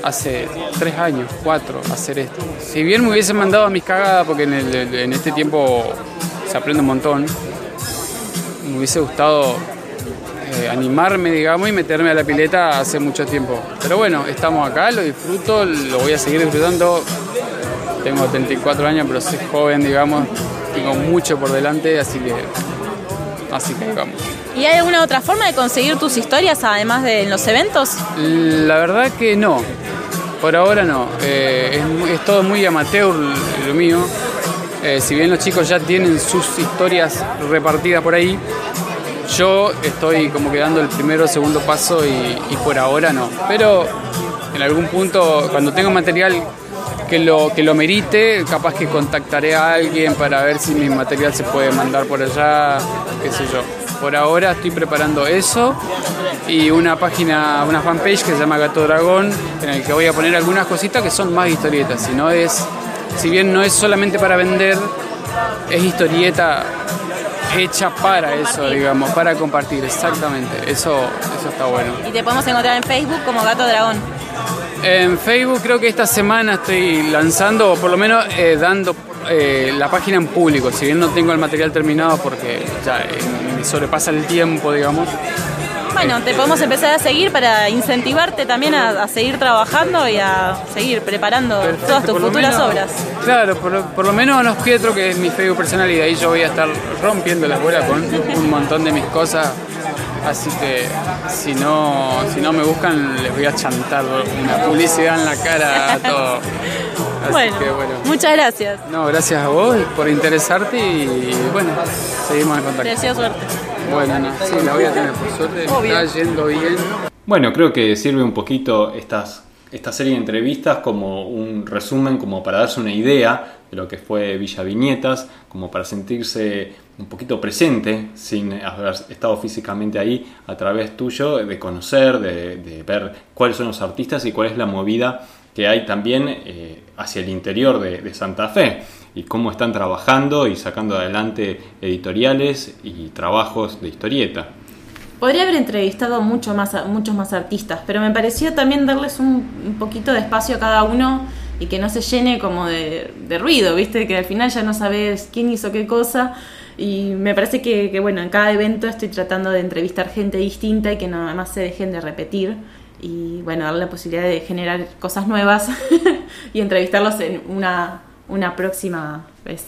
hace tres años, cuatro, hacer esto. Si bien me hubiesen mandado a mis cagadas, porque en, el- en este tiempo se aprende un montón, me hubiese gustado eh, animarme, digamos, y meterme a la pileta hace mucho tiempo. Pero bueno, estamos acá, lo disfruto, lo voy a seguir disfrutando. Tengo 34 años, pero soy joven, digamos, tengo mucho por delante, así que, así que vamos. ¿Y hay alguna otra forma de conseguir tus historias además de en los eventos? La verdad que no, por ahora no. Eh, es, todo muy amateur lo mío. Eh, si bien los chicos ya tienen sus historias repartidas por ahí, yo estoy como que dando el primero o segundo paso y, y por ahora no. Pero en algún punto, cuando tengo material que lo, que lo merite, capaz que contactaré a alguien para ver si mi material se puede mandar por allá, qué sé yo. Por ahora estoy preparando eso y una página, una fanpage que se llama Gato Dragón, en el que voy a poner algunas cositas que son más historietas. Si no es, si bien no es solamente para vender, es historieta hecha para eso, digamos, para compartir, exactamente. Eso, eso está bueno. Y te podemos encontrar en Facebook como Gato Dragón. En Facebook creo que esta semana estoy lanzando, o por lo menos eh, dando eh, la página en público, si bien no tengo el material terminado porque ya eh, me sobrepasa el tiempo, digamos. Bueno, te podemos empezar a seguir para incentivarte también a, a seguir trabajando y a seguir preparando Perfecto, todas tus futuras menos- obras. Claro, por, lo- por lo menos Nos Pietro, que es mi Facebook personal, y de ahí yo voy a estar rompiendo la bola con un montón de mis cosas. Así que si no, si no me buscan, les voy a chantar una publicidad en la cara a todo. Así Bueno, que bueno. muchas gracias. No, gracias a vos por interesarte y bueno, seguimos en Te contacto. deseo suerte. Bueno, no, sí, la voy a tener por suerte. Obvio. Está yendo bien. Bueno, creo que sirve un poquito estas, esta serie de entrevistas como un resumen, como para darse una idea de lo que fue Villa Viñetas, como para sentirse un poquito presente sin haber estado físicamente ahí a través tuyo, de conocer, de, ver cuáles son los artistas y cuál es la movida que hay también eh, hacia el interior de, Santa Fe y cómo están trabajando y sacando adelante editoriales y trabajos de historieta. Podría haber entrevistado mucho más, muchos más artistas, pero me pareció también darles un poquito de espacio a cada uno y que no se llene como de, de ruido, ¿viste? Que al final ya no sabes quién hizo qué cosa. Y me parece que, que, bueno, en cada evento estoy tratando de entrevistar gente distinta y que nada más se dejen de repetir. Y bueno, darle la posibilidad de generar cosas nuevas y entrevistarlos en una, una próxima vez.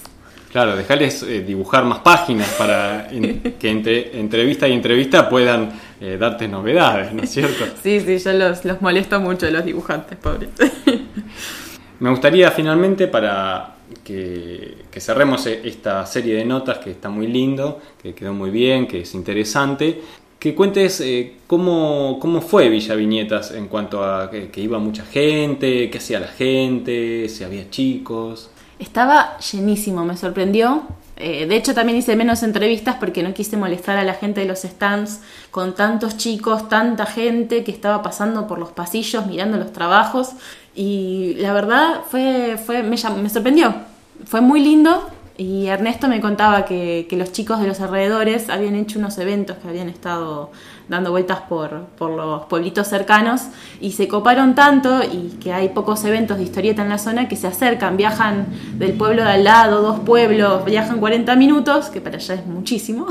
Claro, dejarles eh, dibujar más páginas para que entre entrevista y entrevista puedan eh, darte novedades, ¿no es cierto? Sí, sí, yo los, los molesto mucho los dibujantes, pobres. Me gustaría finalmente para que, cerremos e- esta serie de notas que está muy lindo, que quedó muy bien, que es interesante, que cuentes eh, cómo, cómo fue Villa Viñetas en cuanto a que, que iba mucha gente, qué hacía la gente, si había chicos. Estaba llenísimo, me sorprendió. Eh, de hecho, también hice menos entrevistas porque no quise molestar a la gente de los stands con tantos chicos, tanta gente que estaba pasando por los pasillos mirando los trabajos. Y la verdad fue, fue me, me sorprendió. Fue muy lindo. Y Ernesto me contaba que, que los chicos de los alrededores habían hecho unos eventos que habían estado dando vueltas por, por los pueblitos cercanos y se coparon tanto y que hay pocos eventos de historieta en la zona que se acercan, viajan del pueblo de al lado, dos pueblos, viajan 40 minutos, que para allá es muchísimo.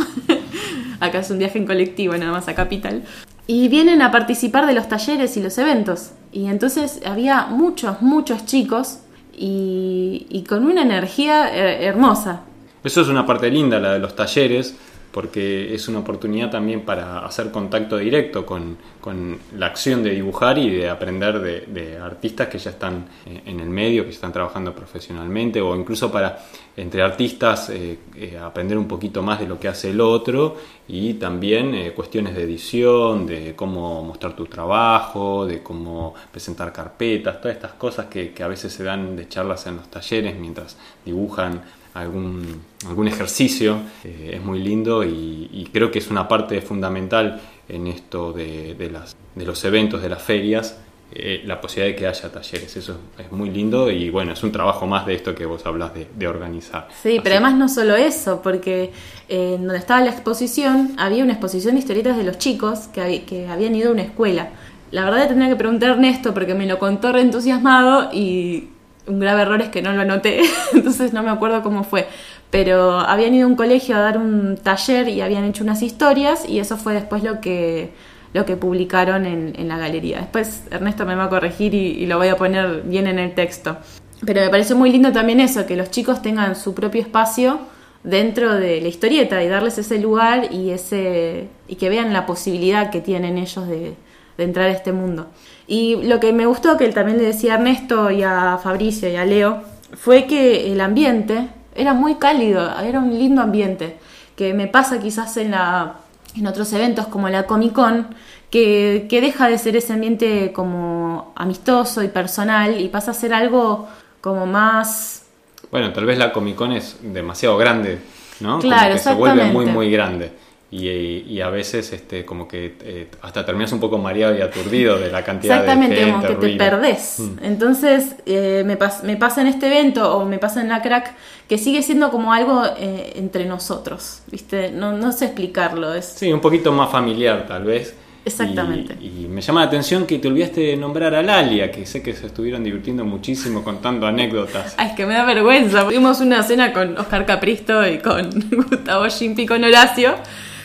Acá es un viaje en colectivo, nada más a Capital. Y vienen a participar de los talleres y los eventos. Y entonces había muchos, muchos chicos y, y con una energía eh, hermosa. Eso es una parte linda, la de los talleres, porque es una oportunidad también para hacer contacto directo con, con la acción de dibujar y de aprender de, artistas que ya están eh, en el medio, que están trabajando profesionalmente, o incluso para entre artistas eh, eh, aprender un poquito más de lo que hace el otro y también cuestiones de edición, de cómo mostrar tu trabajo, de cómo presentar carpetas, todas estas cosas que a veces se dan de charlas en los talleres mientras dibujan algún, algún ejercicio, eh, es muy lindo y, y creo que es una parte fundamental en esto de, de las, de los eventos, de las ferias, eh, la posibilidad de que haya talleres. Eso es muy lindo y bueno, es un trabajo más de esto que vos hablas de, de organizar. Sí, Así pero además no solo eso, porque eh, donde estaba la exposición había una exposición de historietas de los chicos que, hab- que habían ido a una escuela. La verdad tendría que preguntar a Ernesto porque me lo contó reentusiasmado y un grave error es que no lo anoté, entonces no me acuerdo cómo fue. Pero habían ido a un colegio a dar un taller y habían hecho unas historias y eso fue después lo que, lo que publicaron en, en la galería. Después Ernesto me va a corregir y, y lo voy a poner bien en el texto. Pero me pareció muy lindo también eso, que los chicos tengan su propio espacio dentro de la historieta y darles ese lugar y ese y que vean la posibilidad que tienen ellos de, de entrar a este mundo. Y lo que me gustó, que él también le decía a Ernesto y a Fabricio y a Leo, fue que el ambiente era muy cálido, era un lindo ambiente, que me pasa quizás en, la, en otros eventos como la Comic Con, que, que deja de ser ese ambiente como amistoso y personal y pasa a ser algo como más... Bueno, tal vez la Comic Con es demasiado grande, ¿no? Claro, como que se vuelve muy, muy grande. Y, y a veces este, como que eh, hasta terminas un poco mareado y aturdido de la cantidad Exactamente, de gente. como que te perdés. Mm. Entonces, eh, me, pas- me pasa en este evento o me pasa en la crack que sigue siendo como algo eh, entre nosotros, ¿viste? No, no sé explicarlo. Es, Sí, un poquito más familiar tal vez. Exactamente. Y, y me llama la atención que te olvidaste de nombrar a Lalia, que sé que se estuvieron divirtiendo muchísimo contando anécdotas. Ay, es que me da vergüenza. Tuvimos una cena con Oscar Capristo y con Gustavo Gimpi con Horacio,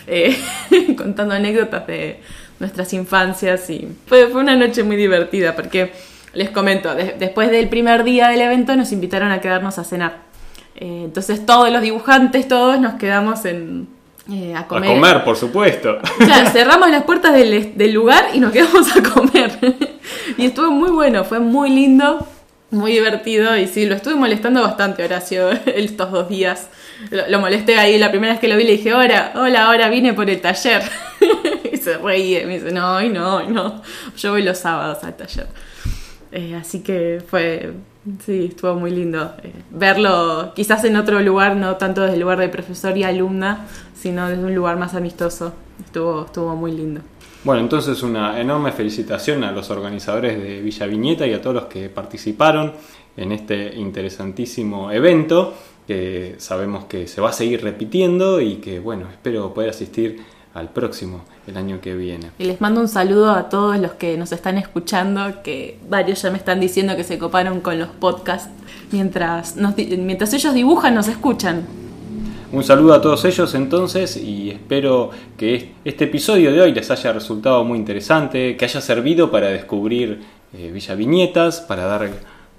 eh, contando anécdotas de nuestras infancias y fue, fue una noche muy divertida porque les comento, de- después del primer día del evento nos invitaron a quedarnos a cenar. Eh, entonces todos los dibujantes, todos nos quedamos en, eh, a A comer. comer, por supuesto. Claro, cerramos las puertas del, del lugar y nos quedamos a comer. y estuvo muy bueno, fue muy lindo, muy divertido. Y sí, lo estuve molestando bastante, Horacio, estos dos días. Lo, molesté ahí, la primera vez que lo vi le dije, hola, hola, ahora vine por el taller. y se reía, me dice, no, ay, no, ay, no. Yo voy los sábados al taller. Eh, así que fue, sí, estuvo muy lindo eh, verlo, quizás en otro lugar, no tanto desde el lugar de profesor y alumna, sino desde un lugar más amistoso. Estuvo, estuvo muy lindo. Bueno, entonces una enorme felicitación a los organizadores de Villa Viñeta y a todos los que participaron en este interesantísimo evento, que sabemos que se va a seguir repitiendo y que, bueno, espero poder asistir al próximo, el año que viene. Y les mando un saludo a todos los que nos están escuchando, que varios ya me están diciendo que se coparon con los podcasts. Mientras, nos mientras ellos dibujan, nos escuchan. Un saludo a todos ellos entonces y espero que es- este episodio de hoy les haya resultado muy interesante, que haya servido para descubrir eh, Villa Viñetas, para dar,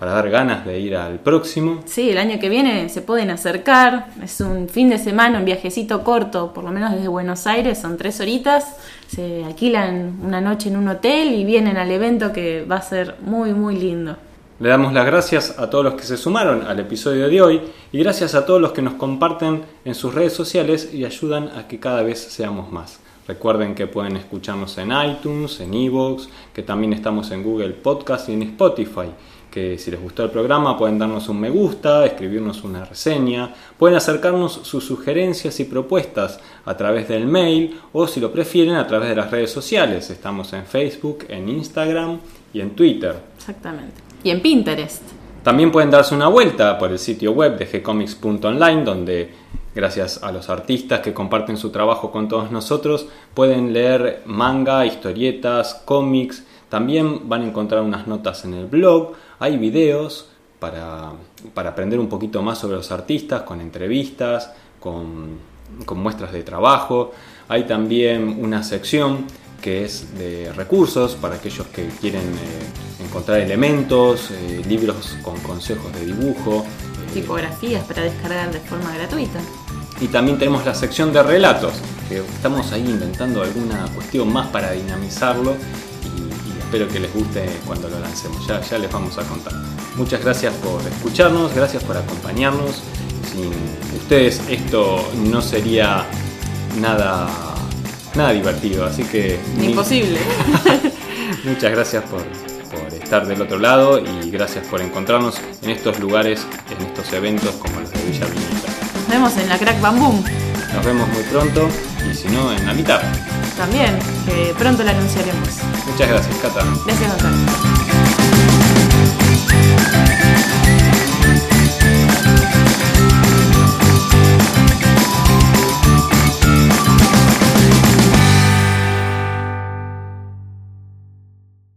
para dar ganas de ir al próximo. Sí, el año que viene se pueden acercar. Es un fin de semana, un viajecito corto, por lo menos desde Buenos Aires, son tres horitas. Se alquilan una noche en un hotel y vienen al evento que va a ser muy, muy lindo. Le damos las gracias a todos los que se sumaron al episodio de hoy y gracias a todos los que nos comparten en sus redes sociales y ayudan a que cada vez seamos más. Recuerden que pueden escucharnos en iTunes, en Evox, que también estamos en Google Podcast y en Spotify. Que si les gustó el programa pueden darnos un me gusta, escribirnos una reseña, pueden acercarnos sus sugerencias y propuestas a través del mail o si lo prefieren a través de las redes sociales. Estamos en Facebook, en Instagram y en Twitter. Exactamente. Y en Pinterest. También pueden darse una vuelta por el sitio web de gcomics.online donde gracias a los artistas que comparten su trabajo con todos nosotros pueden leer manga, historietas, cómics. También van a encontrar unas notas en el blog, hay videos para, para aprender un poquito más sobre los artistas con entrevistas, con, con muestras de trabajo. Hay también una sección que es de recursos para aquellos que quieren eh, encontrar elementos, eh, libros con consejos de dibujo. eh, Tipografías para descargar de forma gratuita. y también tenemos la sección de relatos, que estamos ahí inventando alguna cuestión más para dinamizarlo espero que les guste cuando lo lancemos. Ya, ya les vamos a contar. Muchas gracias por escucharnos, gracias por acompañarnos. Sin ustedes esto no sería nada, nada divertido, así que... ni- Imposible. Muchas gracias por, por estar del otro lado y gracias por encontrarnos en estos lugares, en estos eventos como los de Villa Viñeta. Nos vemos en la Crack Bam Boom. Nos vemos muy pronto y si no, en la mitad. También, que pronto la anunciaremos. Muchas gracias, Cata. Gracias, Gonzalo.